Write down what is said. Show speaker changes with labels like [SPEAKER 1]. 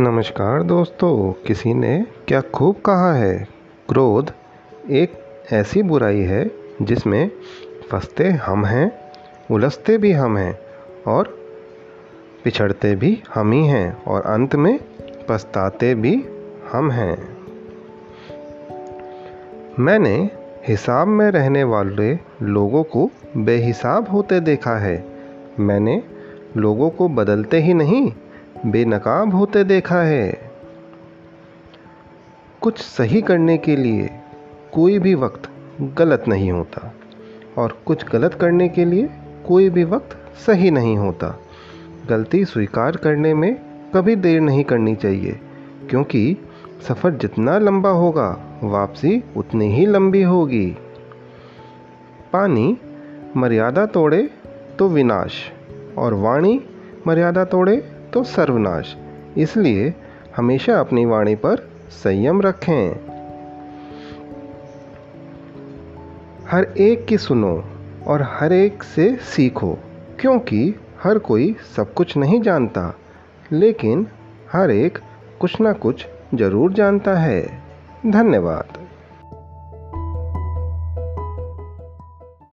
[SPEAKER 1] नमस्कार दोस्तों, किसी ने क्या खूब कहा है? क्रोध एक ऐसी बुराई है जिसमें फंसते हम हैं, उलझते भी हम हैं और पिछड़ते भी हम ही हैं और अंत में पछताते भी हम हैं। मैंने हिसाब में रहने वाले लोगों को बेहिसाब होते देखा है। मैंने लोगों को बदलते ही नहीं बेनकाब होते देखा है। कुछ सही करने के लिए कोई भी वक्त गलत नहीं होता और कुछ गलत करने के लिए कोई भी वक्त सही नहीं होता। गलती स्वीकार करने में कभी देर नहीं करनी चाहिए, क्योंकि सफ़र जितना लंबा होगा, वापसी उतनी ही लंबी होगी। पानी, मर्यादा तोड़े तो विनाश, और वाणी, मर्यादा तोड़े तो सर्वनाश। इसलिए हमेशा अपनी वाणी पर संयम रखें। हर एक की सुनो और हर एक से सीखो, क्योंकि हर कोई सब कुछ नहीं जानता, लेकिन हर एक कुछ ना कुछ ज़रूर जानता है। धन्यवाद।